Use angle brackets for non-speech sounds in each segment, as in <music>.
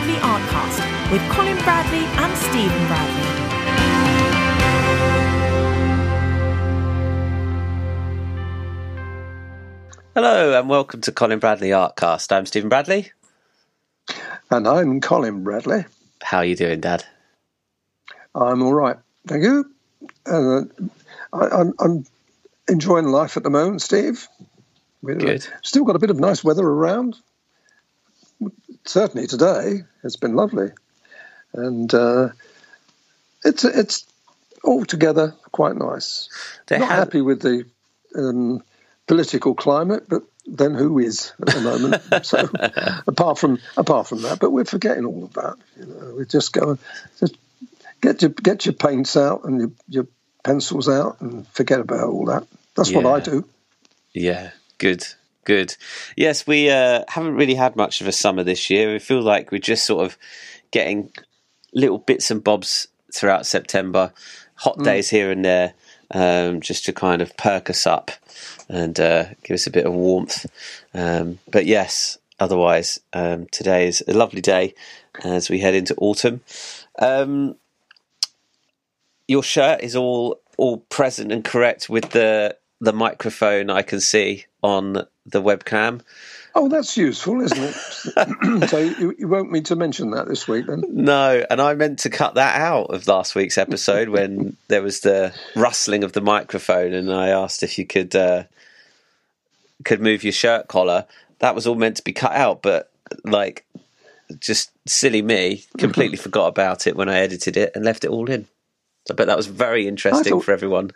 Bradley Artcast with Colin Bradley and Stephen Bradley. Hello and welcome to Colin Bradley Artcast. I'm Stephen Bradley. And I'm Colin Bradley. How are you doing, Dad? I'm all right, thank you. Uh, I, am I'm enjoying life at the moment, Steve. We've Good. Still got a bit of nice weather around. Certainly today, it's been lovely, and uh, it's it's altogether quite nice. They Not have... happy with the um, political climate, but then who is at the moment? <laughs> so apart from apart from that, but we're forgetting all of that. You know, we're just going just get your get your paints out and your, your pencils out and forget about all that. That's yeah. what I do. Yeah, good, good. Yes, we uh, haven't really had much of a summer this year. We feel like we're just sort of getting little bits and bobs throughout September, hot mm. days here and there, um, just to kind of perk us up and uh, give us a bit of warmth. Um, but yes, otherwise, um, today is a lovely day as we head into autumn. Um, your shirt is all all present and correct with the the microphone I can see on the webcam. Oh, that's useful, isn't it? <laughs> so you, you won't me to mention that this week, then? No, and I meant to cut that out of last week's episode <laughs> when there was the rustling of the microphone, and I asked if you could uh, could move your shirt collar. That was all meant to be cut out, but like, just silly me, completely <laughs> forgot about it when I edited it and left it all in. So I bet that was very interesting thought, for everyone.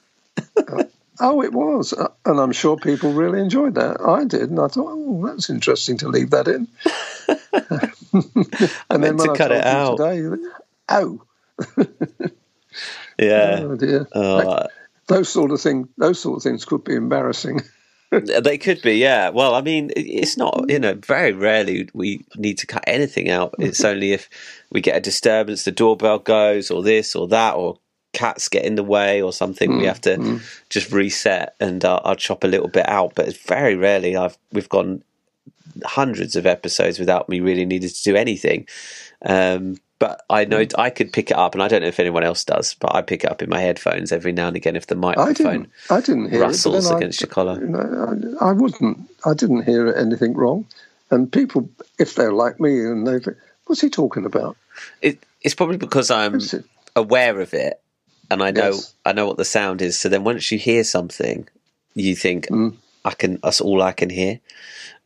Oh, it was. Uh, and I'm sure people really enjoyed that. I did. And I thought, oh, that's interesting to leave that in. <laughs> <laughs> I meant to I cut it out. Today, oh. <laughs> yeah. Oh, dear. Oh. Like, those sort of things, those sort of things could be embarrassing. they could be, yeah. Well, I mean, it's not, you know, very rarely we need to cut anything out. It's only if we get a disturbance, the doorbell goes, or this or that, or cats get in the way or something, mm, we have to mm. just reset and uh, I'll chop a little bit out. But it's very rarely I've we've gone hundreds of episodes without me really needing to do anything. Um, but I know mm. I could pick it up, and I don't know if anyone else does, but I pick it up in my headphones every now and again if the microphone I didn't, I didn't hear rustles it, against I, your collar. Know, I, I, wouldn't. I didn't hear anything wrong. And people, if they're like me, and they, what's he talking about? It, it's probably because I'm aware of it and I know yes. I know what the sound is. So then once you hear something, you think mm. I can. That's all I can hear.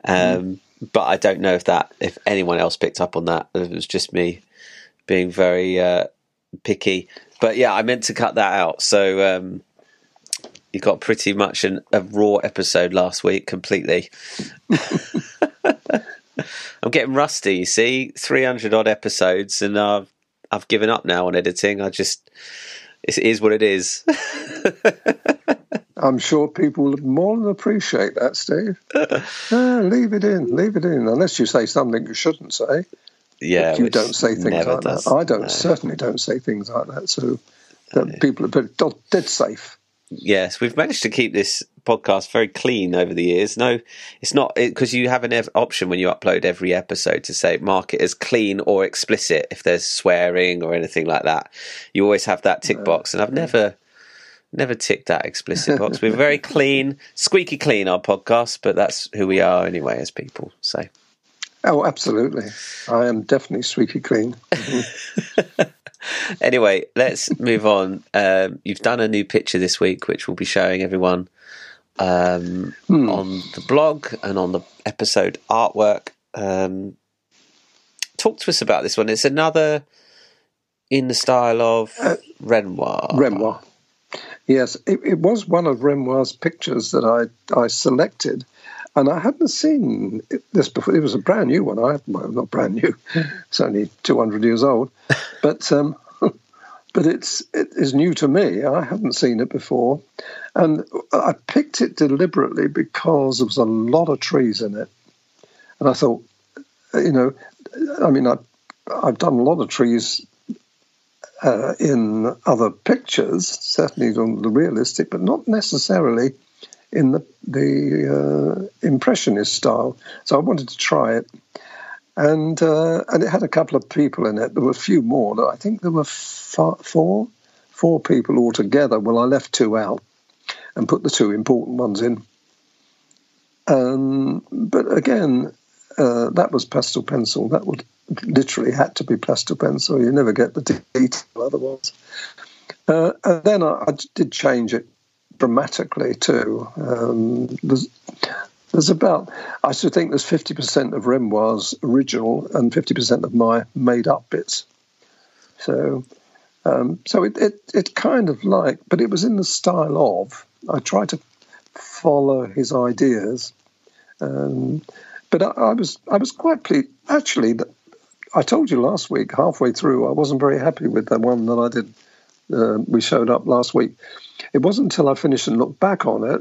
Um, mm. But I don't know if that if anyone else picked up on that. It was just me being very uh, picky. But yeah, I meant to cut that out. So um, you got pretty much an, a raw episode last week completely. <laughs> I'm getting rusty. You see, 300 odd episodes, and I've I've given up now on editing. I just it is what it is. <laughs> I'm sure people will more than appreciate that, Steve. Ah, <laughs> leave it in, leave it in, unless you say something you shouldn't say. Yeah, you don't say things like does. that. I don't no. certainly don't say things like that. So that people are dead safe. Yes, we've managed to keep this podcast very clean over the years. No, it's not because you have an ev- option when you upload every episode to say mark it as clean or explicit if there's swearing or anything like that. You always have that tick box, and I've never never ticked that explicit box. We're very <laughs> clean, squeaky clean our podcast, but that's who we are anyway as people. So. Oh, absolutely. I am definitely squeaky clean. <laughs> anyway, let's move on. Um, you've done a new picture this week, which we'll be showing everyone um, hmm. on the blog and on the episode artwork. Um, talk to us about this one. It's another in the style of uh, Renoir. Renoir. Yes, it, it, was one of Renoir's pictures that I, I selected, and I hadn't seen this before. It was a brand new one. I well, not brand new; <laughs> it's only two hundred years old, <laughs> but um, but it's it is new to me. I hadn't seen it before, and I picked it deliberately because there was a lot of trees in it, and I thought, you know, I mean, I I've done a lot of trees uh, in other pictures, certainly on the realistic, but not necessarily in the the uh, impressionist style. So I wanted to try it, and uh, and it had a couple of people in it. There were a few more. I think there were four four people altogether. Well, I left two out and put the two important ones in. Um, but again, uh, that was pastel pencil. That would literally had to be pastel pencil. You never get the detail otherwise. Uh, and then I, I, did change it dramatically too. Um, there's, about, I should think there's 50% of Renoir's original and 50% of my made up bits. So, um, so it, it, it kind of like, but it was in the style of, I tried to follow his ideas. Um, but I, I, was I was quite pleased. Actually, I told you last week, halfway through, I wasn't very happy with the one that I did. Uh, we showed up last week. It wasn't until I finished and looked back on it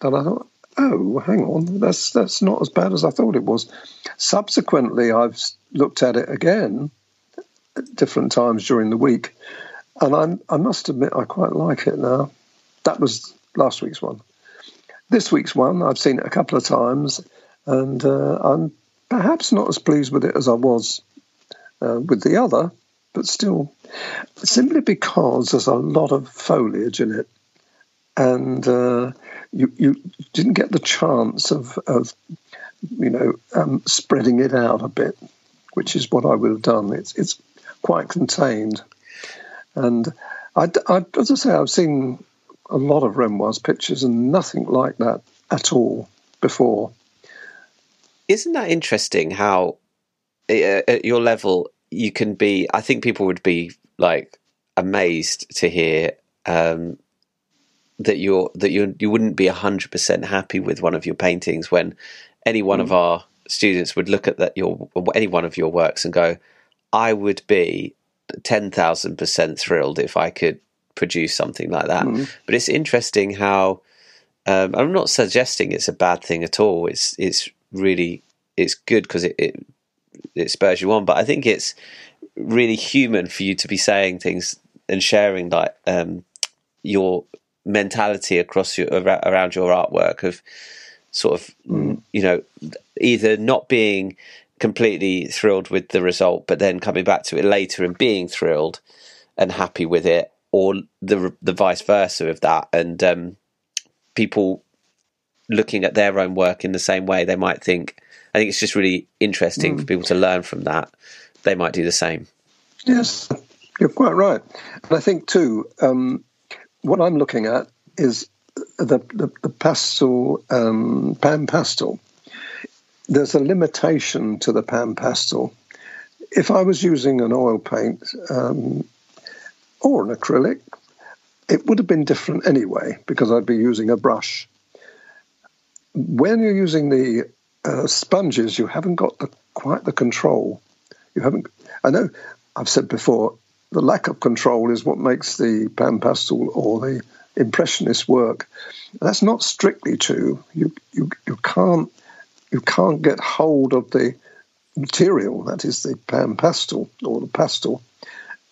that I thought, oh, hang on, that's that's not as bad as I thought it was. Subsequently, I've looked at it again at different times during the week, and I'm, I must admit I quite like it now. That was last week's one. This week's one, I've seen it a couple of times, and uh, I'm perhaps not as pleased with it as I was uh, with the other, but still, simply because there's a lot of foliage in it, and uh, you you didn't get the chance of of you know um, spreading it out a bit, which is what I would have done. It's it's quite contained, and I, I as I say, I've seen a lot of Renoir's pictures and nothing like that at all before. Isn't that interesting? How uh, at your level you can be? I think people would be like amazed to hear um, that you're that you you wouldn't be hundred percent happy with one of your paintings when any one mm. of our students would look at that your any one of your works and go, I would be ten thousand percent thrilled if I could produce something like that. Mm. But it's interesting how um, I'm not suggesting it's a bad thing at all. It's it's really it's good because it, it it spurs you on. But I think it's really human for you to be saying things and sharing like um, your mentality across your around your artwork of sort of mm. you know either not being completely thrilled with the result but then coming back to it later and being thrilled and happy with it or the the vice versa of that. And um, people looking at their own work in the same way they might think i think it's just really interesting mm. for people to learn from that. They might do the same. Yes. You're quite right. And i think too um, what I'm looking at is the, the, the pastel, um, pan pastel. There's a limitation to the pan pastel. If I was using an oil paint um, or an acrylic, it would have been different anyway because I'd be using a brush. When you're using the uh, sponges, you haven't got the, quite the control. You haven't. I know I've said before the lack of control is what makes the pan pastel or the impressionist work. That's not strictly true. You you you can't you can't get hold of the material that is the pan pastel or the pastel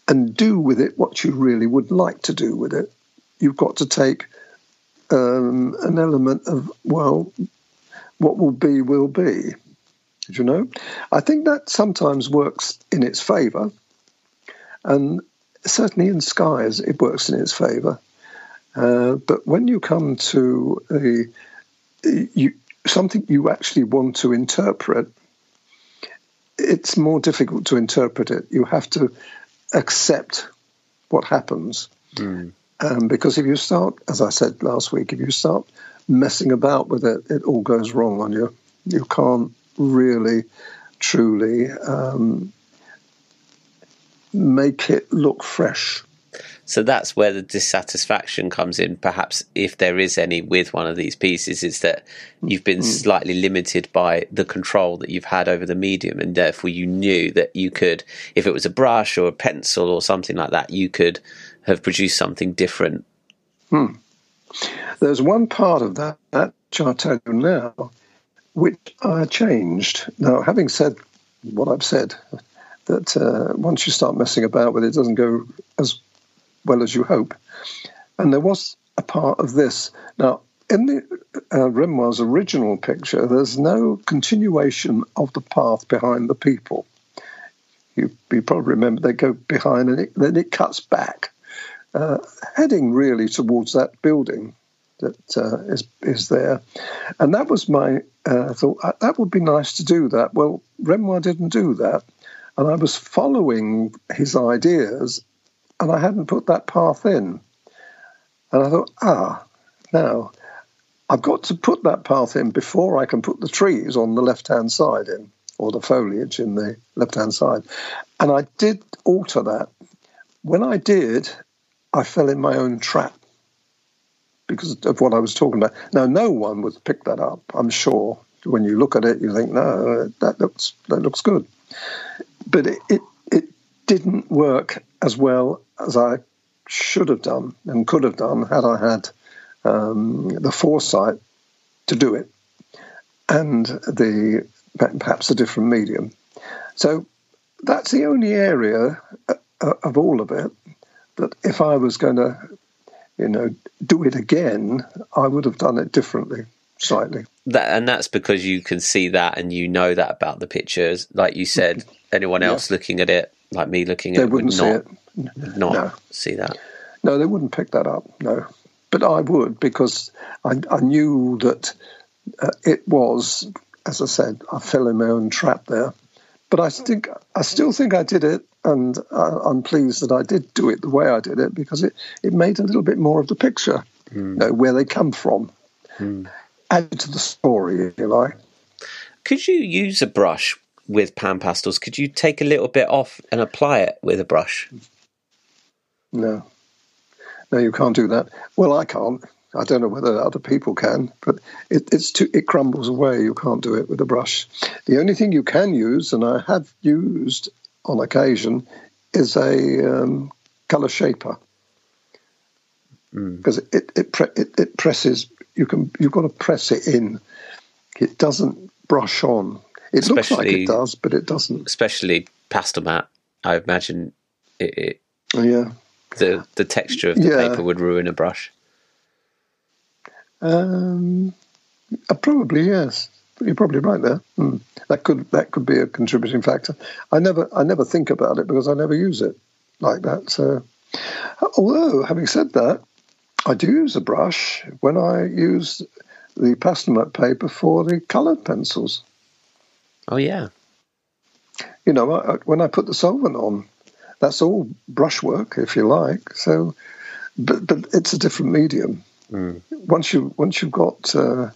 and do with it what you really would like to do with it. You've got to take um, an element of well, what will be will be. Did you know, I think that sometimes works in its favour and certainly in skies, it works in its favour. Uh, but when you come to a, you, something you actually want to interpret, it's more difficult to interpret it. You have to accept what happens. Mm. Um, because if you start, as I said last week, if you start messing about with it, it all goes wrong on you. You can't really, truly um, make it look fresh. So that's where the dissatisfaction comes in, perhaps, if there is any with one of these pieces, is that you've been mm. slightly limited by the control that you've had over the medium, and therefore you knew that you could, if it was a brush or a pencil or something like that, you could have produced something different. Hmm. There's one part of that, tell you now, which I changed. Now, having said what I've said, that uh, once you start messing about with it, it doesn't go as well as you hope. And there was a part of this. Now, in the uh, original picture, there's no continuation of the path behind the people. You, you probably remember they go behind and it, then it cuts back, uh, heading really towards that building that uh, is is there. And that was my uh, thought. Uh, that would be nice to do that. Well, Renoir didn't do that, and I was following his ideas, and I hadn't put that path in. And I thought, ah, now I've got to put that path in before I can put the trees on the left hand side in, or the foliage in the left hand side. And I did alter that. When I did, I fell in my own trap because of what I was talking about. Now, no one would pick that up, I'm sure. When you look at it, you think, no, that looks that looks good. But it, it, it didn't work as well as I should have done and could have done had I had um, the foresight to do it and the perhaps a different medium. So that's the only area uh, of all of it that if I was going to, you know, do it again, I would have done it differently, slightly. That, and that's because you can see that and you know that about the pictures. Like you said, anyone else yeah. looking at it, like me looking at they it, wouldn't would not, see it. Not no. see that. No, they wouldn't pick that up. No, but I would because I, I knew that uh, it was, as I said, I fell in my own trap there. But I think I still think I did it, and I, I'm pleased that I did do it the way I did it because it, it made a little bit more of the picture, mm. you know, where they come from, mm. Add to the story, if you like. Could you use a brush with pan pastels? Could you take a little bit off and apply it with a brush? No. No, you can't do that. Well, I can't. I don't know whether other people can, but it, it's too, it crumbles away. You can't do it with a brush. The only thing you can use, and I have used on occasion, is a um, color shaper because mm. it it, pre- it it presses. You can you've got to press it in. It doesn't brush on. It especially, looks like it does, but it doesn't. Especially Pastelmat. I imagine it, it yeah the the texture of the yeah. paper would ruin a brush? Um, uh, probably yes. You're probably right there. Mm. That could that could be a contributing factor. I never I never think about it because I never use it like that. So, although having said that, I do use a brush when I use the Pastelmat paper for the coloured pencils. Oh yeah. You know, I, when I put the solvent on, that's all brushwork, if you like. So, but but it's a different medium. Mm. Once you once you've got uh,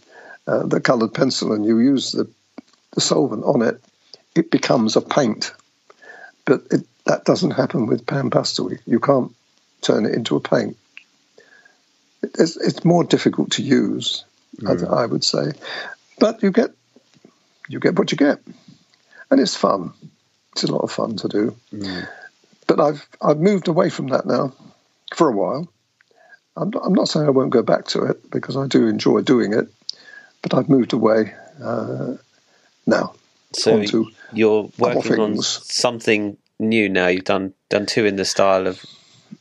uh, the coloured pencil and you use the, the solvent on it, it becomes a paint. But it, that doesn't happen with pan pastel. You can't turn it into a paint. It's, it's more difficult to use, mm. I, I would say. But you get you get what you get, and it's fun. It's a lot of fun to do. Mm but I've I've moved away from that now for a while. I'm not, I'm not saying I won't go back to it because I do enjoy doing it, but I've moved away uh, now. So you're working on something new now. You've done done two in the style of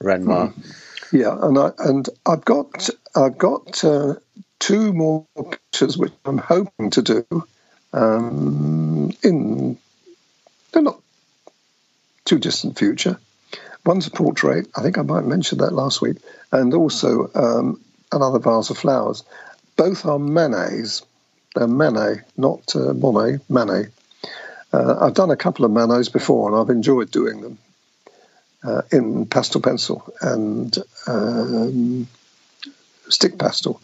Renoir. Mm. Yeah, and I and I've got I've got uh, two more pictures which I'm hoping to do um, in they're not too distant future. One's a portrait, I think I might mention that last week, and also um, another vase of flowers. Both are Manets. They're Manet, not uh, Monet, Manet. Uh, I've done a couple of Manets before and I've enjoyed doing them uh, in pastel pencil and um, stick pastel.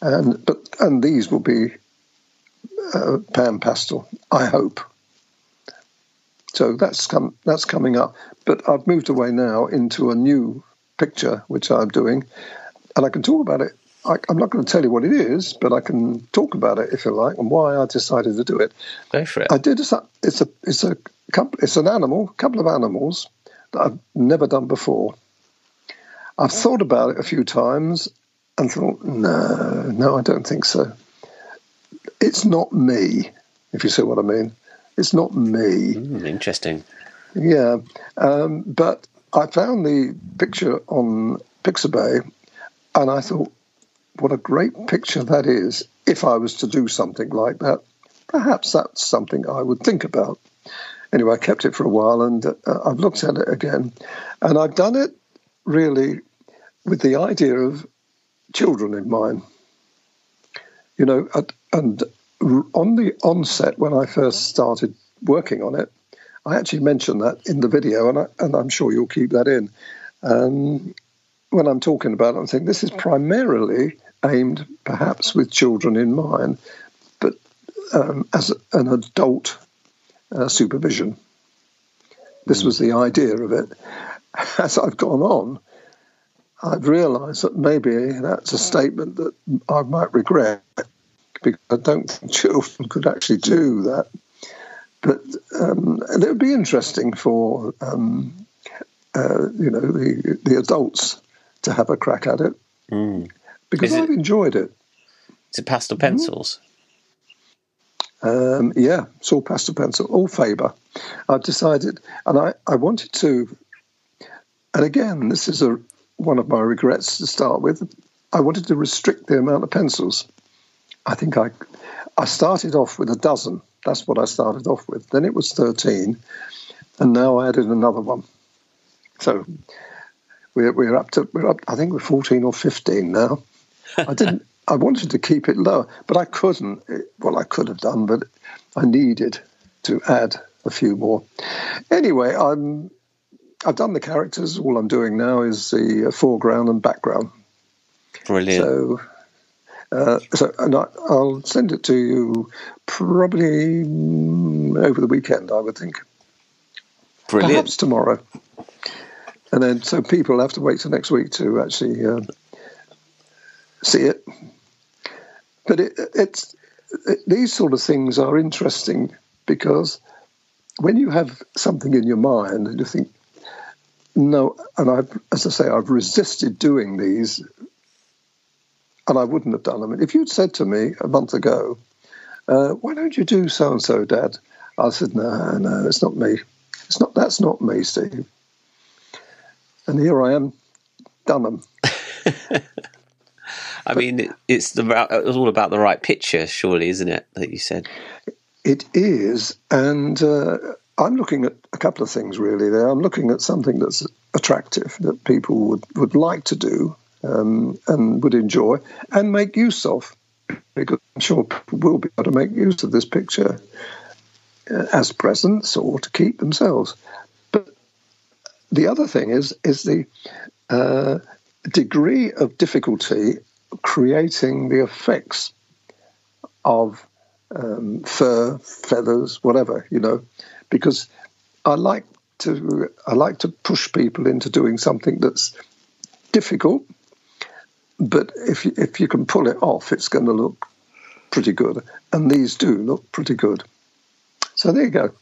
And, but, and these will be uh, pan pastel, I hope. So that's come that's coming up. But I've moved away now into a new picture which I'm doing, and I can talk about it. I, am not going to tell you what it is, but I can talk about it if you like and why I decided to do it. Go for it. I did. It's a it's a it's a it's an animal, a couple of animals that I've never done before. I've thought about it a few times and thought, no, no, I don't think so. It's not me, if you see what I mean. It's not me. Mm, interesting. Yeah, um, but I found the picture on Pixabay, and I thought what a great picture that is. If I was to do something like that, perhaps that's something I would think about. Anyway, I kept it for a while and uh, I've looked at it again. And I've done it really with the idea of children in mind. You know, and on the onset, when I first started working on it, I actually mentioned that in the video, and, I, I'm sure you'll keep that in. Um, when I'm talking about it, I'm thinking this is primarily aimed perhaps with children in mind, but um, as an adult uh, supervision. This was the idea of it. <laughs> As I've gone on, I've realised that maybe that's a statement that I might regret because I don't think <laughs> children could actually do that. But um, it would be interesting for um, uh, you know the the adults to have a crack at it mm. because I've enjoyed it. Is it pastel pencils? Um, yeah, it's all pastel pencil, all Faber. I've decided, and I, I wanted to, and again, this is a one of my regrets to start with. I wanted to restrict the amount of pencils. I think I, I started off with a dozen. That's what I started off with. Then it was thirteen, and now I added another one. So we're, we're up to we're up. I think we're fourteen or fifteen now. I didn't. I wanted to keep it lower, but I couldn't. Well, I could have done, but I needed to add a few more. Anyway, I'm. I've done the characters. All I'm doing now is the foreground and background. Brilliant. So, uh, so and I, will send it to you probably mm, over the weekend. I would think. Brilliant. Perhaps tomorrow and then so people have to wait till next week to actually uh, see it. But it, it's it, these sort of things are interesting because when you have something in your mind and you think, no, and I've, as I say, I've resisted doing these, and I wouldn't have done them. If you'd said to me a month ago, uh, "Why don't you do so and so, Dad?" I said, "No, no, it's not me. It's not. That's not me, Steve." and here I am, done them. <laughs> I mean, it's the it's all about the right picture, surely, isn't it? That you said it is, and uh, I'm looking at a couple of things really. There, I'm looking at something that's attractive that people would would like to do um, and would enjoy and make use of, because I'm sure people will be able to make use of this picture uh, as presents or to keep themselves But the other thing is is the uh, degree of difficulty creating the effects of um, fur, feathers, whatever you know, because I like to I like to push people into doing something that's difficult, but if you, if you can pull it off, it's going to look pretty good, and these do look pretty good. So there you go.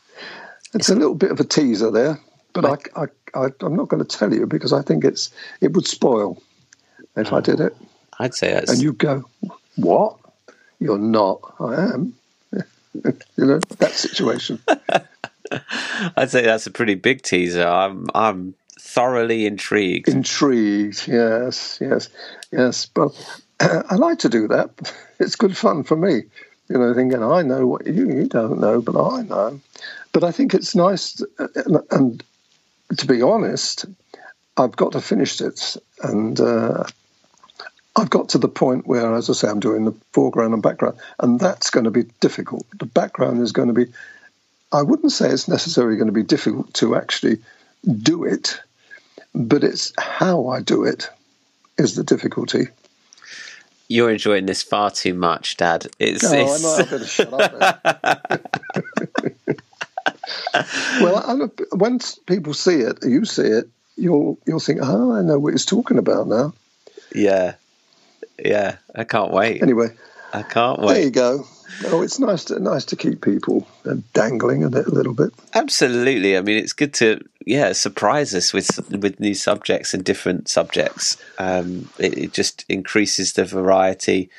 It's a little bit of a teaser there, but I, I, I, am not going to tell you because I think it's it would spoil if I did it. I'd say that's. And you go, what? You're not. I am. <laughs> you know that situation. <laughs> I'd say that's a pretty big teaser. I'm I'm thoroughly intrigued. Intrigued, yes, yes, yes. But uh, <clears throat> I like to do that. <laughs> It's good fun for me. You know, thinking I know what you you don't know, but I know. But I think it's nice, to, and, and to be honest, I've got to finish it, and uh, I've got to the point where, as I say, I'm doing the foreground and background, and that's going to be difficult. The background is going to be, I wouldn't say it's necessarily going to be difficult to actually do it, but it's how I do it is the difficulty. You're enjoying this far too much, Dad. It's, no, it's... I might have to shut up. <laughs> well, once people see it, you see it, you'll you'll think, oh, I know what he's talking about now. Yeah, yeah, I can't wait. Anyway, I can't wait. There you go. Oh, it's nice to nice to keep people dangling a, bit, a little bit. Absolutely. I mean, it's good to yeah surprise us with with new subjects and different subjects. Um, it, it just increases the variety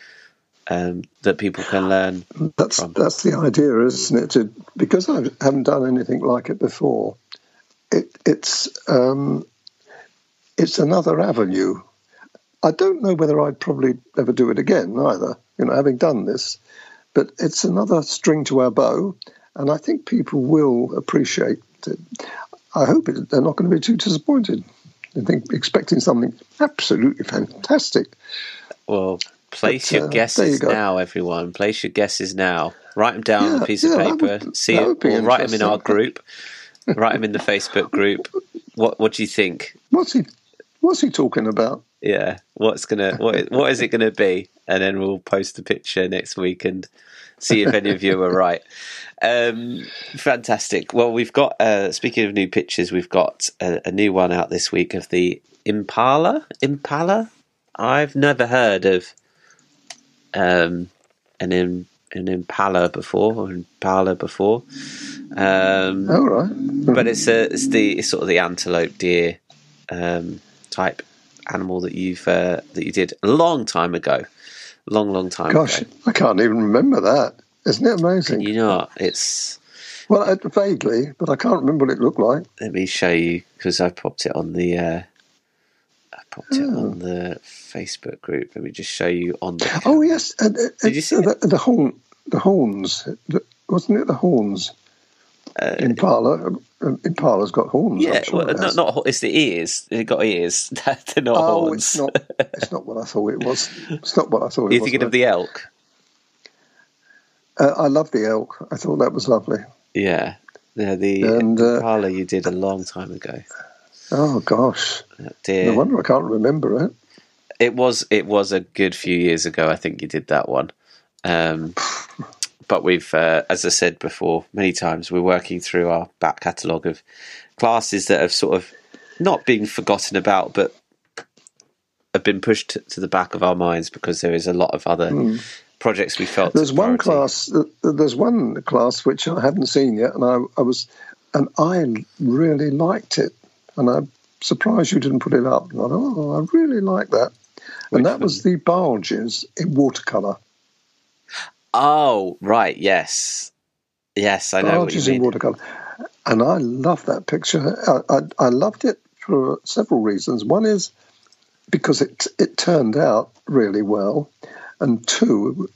um, that people can learn. That's from. that's the idea, isn't it? To, because I haven't done anything like it before, it, it's um, it's another avenue. I don't know whether I'd probably ever do it again either. You know, having done this, but it's another string to our bow, and I think people will appreciate it. I hope it, they're not going to be too disappointed. I think expecting something absolutely fantastic. Well, place But, your uh, guesses you now, everyone. Place your guesses now. Write them down on a piece of yeah, that paper. would- see it, or write them in our group. write them in the Facebook group. What What do you think? What's he? What's he talking about? Yeah, what's gonna <laughs> what what is it gonna be? And then we'll post a picture next week and see if any of you are right. Um, fantastic. Well, we've got uh, speaking of new pictures, we've got a, a new one out this week of the Impala. Impala. I've never heard of um, an Im, an Impala before, or Impala before. Um, All right. but it's a, it's the it's sort of the antelope deer um, type animal that you've uh, that you did a long time ago, long long time Gosh, ago. I can't even remember that. Isn't it amazing? You know, it's Well, I, vaguely, but I can't remember what it looked like. let me show you because I popped it on the uh, I popped it on the Facebook group. Let me just show you on the. Oh yes, uh, uh, Did you see uh, the, the horn, the horns? The, wasn't it the horns? Impala. Uh, Impala's got horns. Yeah, sure well, it not, not it's the ears. They've got ears. <laughs> They're not Oh, horns. it's not. It's not what I thought it was. It's not what I thought it was. You're was. thinking of the elk. Uh, I love the elk. I thought that was lovely. Yeah, yeah. The And, uh, Impala you did a long time ago. Oh gosh, That deer. no wonder I can't remember it. It was it was a good few years ago. I think you did that one. Um, <laughs> but we've, uh, as I said before, many times, we're working through our back catalogue of classes that have sort of not been forgotten about, but have been pushed to the back of our minds because there is a lot of other projects we felt. There's one class. There's one class which I haven't seen yet, and I, I was, and I really liked it, and I'm surprised you didn't put it up. And I oh, I really like that, Which and that was the barges in watercolor. Oh, right, yes, yes, I know barges in watercolor, and I love that picture. I, I, I loved it for several reasons. One is because it it turned out really well, and two,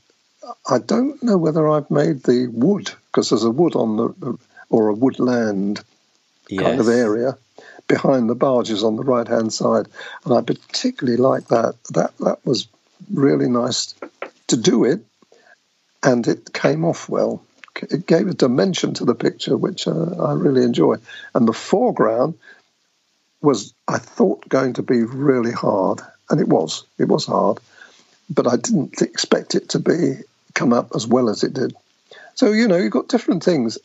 I don't know whether I've made the wood because there's a wood on the or a woodland kind of area behind the barges on the right hand side, and I particularly like that. That that was really nice to do it, and it came off well. It gave a dimension to the picture which uh, I really enjoy, and the foreground was I thought going to be really hard, and it was. It was hard, but I didn't expect it to be come up as well as it did. So you know, you've got different things.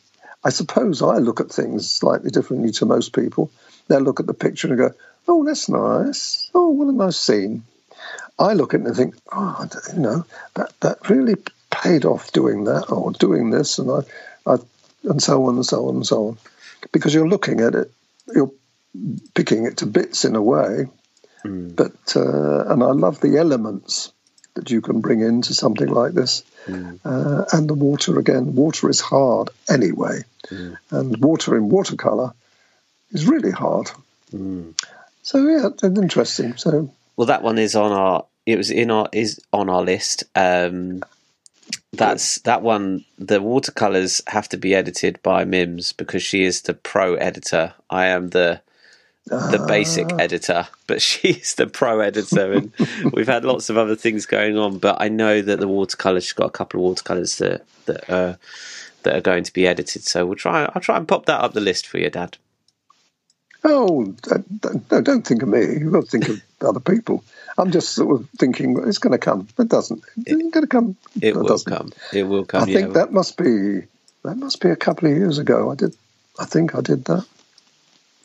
I suppose I look at things slightly differently to most people. They look at the picture and go, "Oh, that's nice. Oh, what a nice scene." I look at it and think, "Oh, you know, that that really paid off doing that or doing this," and I, I, and so on and so on and so on, because you're looking at it, you're picking it to bits in a way, but uh, and I love the elements that you can bring into something like this. Uh, and the water again. Water is hard anyway, and water in watercolor is really hard. So yeah, it's interesting. So Well, that one is on our. It was in our is on our list. Um, that's that one. The watercolors have to be edited by Mims because she is the pro editor. I am the the ah. basic editor, but <laughs> she's the pro editor, and <laughs> we've had lots of other things going on. But I know that the watercolors. She's got a couple of watercolors that that are that are going to be edited. So we'll try. I'll try and pop that up the list for you, Dad. Oh no, don't think of me. You've got to think of <laughs> other people. I'm just sort of thinking it's going to come. It doesn't. It's going to come. It will doesn't. come. It will come. I yeah. think that must be that must be a couple of years ago. I did. I think I did that.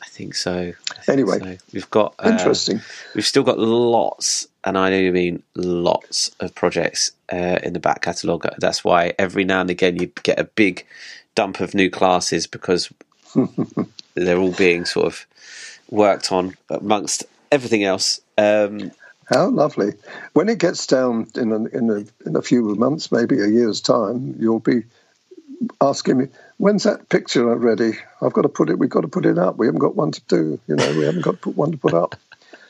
I think so. I think Anyway, so. we've got uh, Interesting. We've still got lots, and I know you mean lots of projects uh, in the back catalogue. That's why every now and again you get a big dump of new classes because <laughs> they're all being sort of worked on amongst everything else. Um, How lovely! When it gets down in a, in a in a few months, maybe a year's time, you'll be asking me, "When's that picture ready? I've got to put it. We've got to put it up. We haven't got one to do. You know, we haven't got to put one to put up."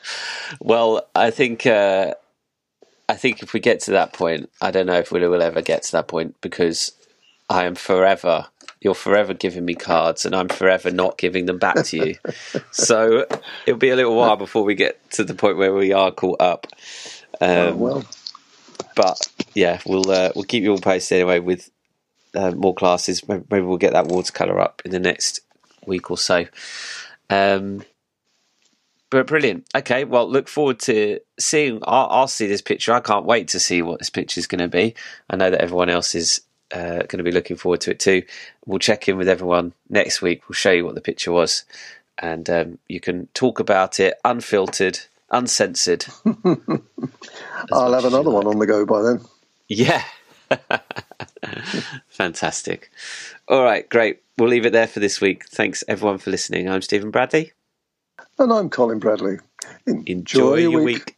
<laughs> well, I think uh, I think if we get to that point, I don't know if we will ever get to that point because I am forever. You're forever giving me cards, and I'm forever not giving them back to you. <laughs> so it'll be a little while before we get to the point where we are caught up. Um, oh, well, but yeah, we'll uh, we'll keep you all posted anyway with uh, more classes. Maybe, maybe we'll get that watercolor up in the next week or so. Um, but brilliant. Okay, well, look forward to seeing. I'll, I'll, see this picture. I can't wait to see what this picture is going to be. I know that everyone else is uh, going to be looking forward to it too. We'll check in with everyone next week. We'll show you what the picture was, and um, you can talk about it unfiltered, uncensored. <laughs> I'll have another one on the go by then. Yeah. <laughs> Fantastic. All right, great. We'll leave it there for this week. Thanks everyone for listening. I'm Stephen Bradley. And I'm Colin Bradley. Enjoy, Enjoy your week. week.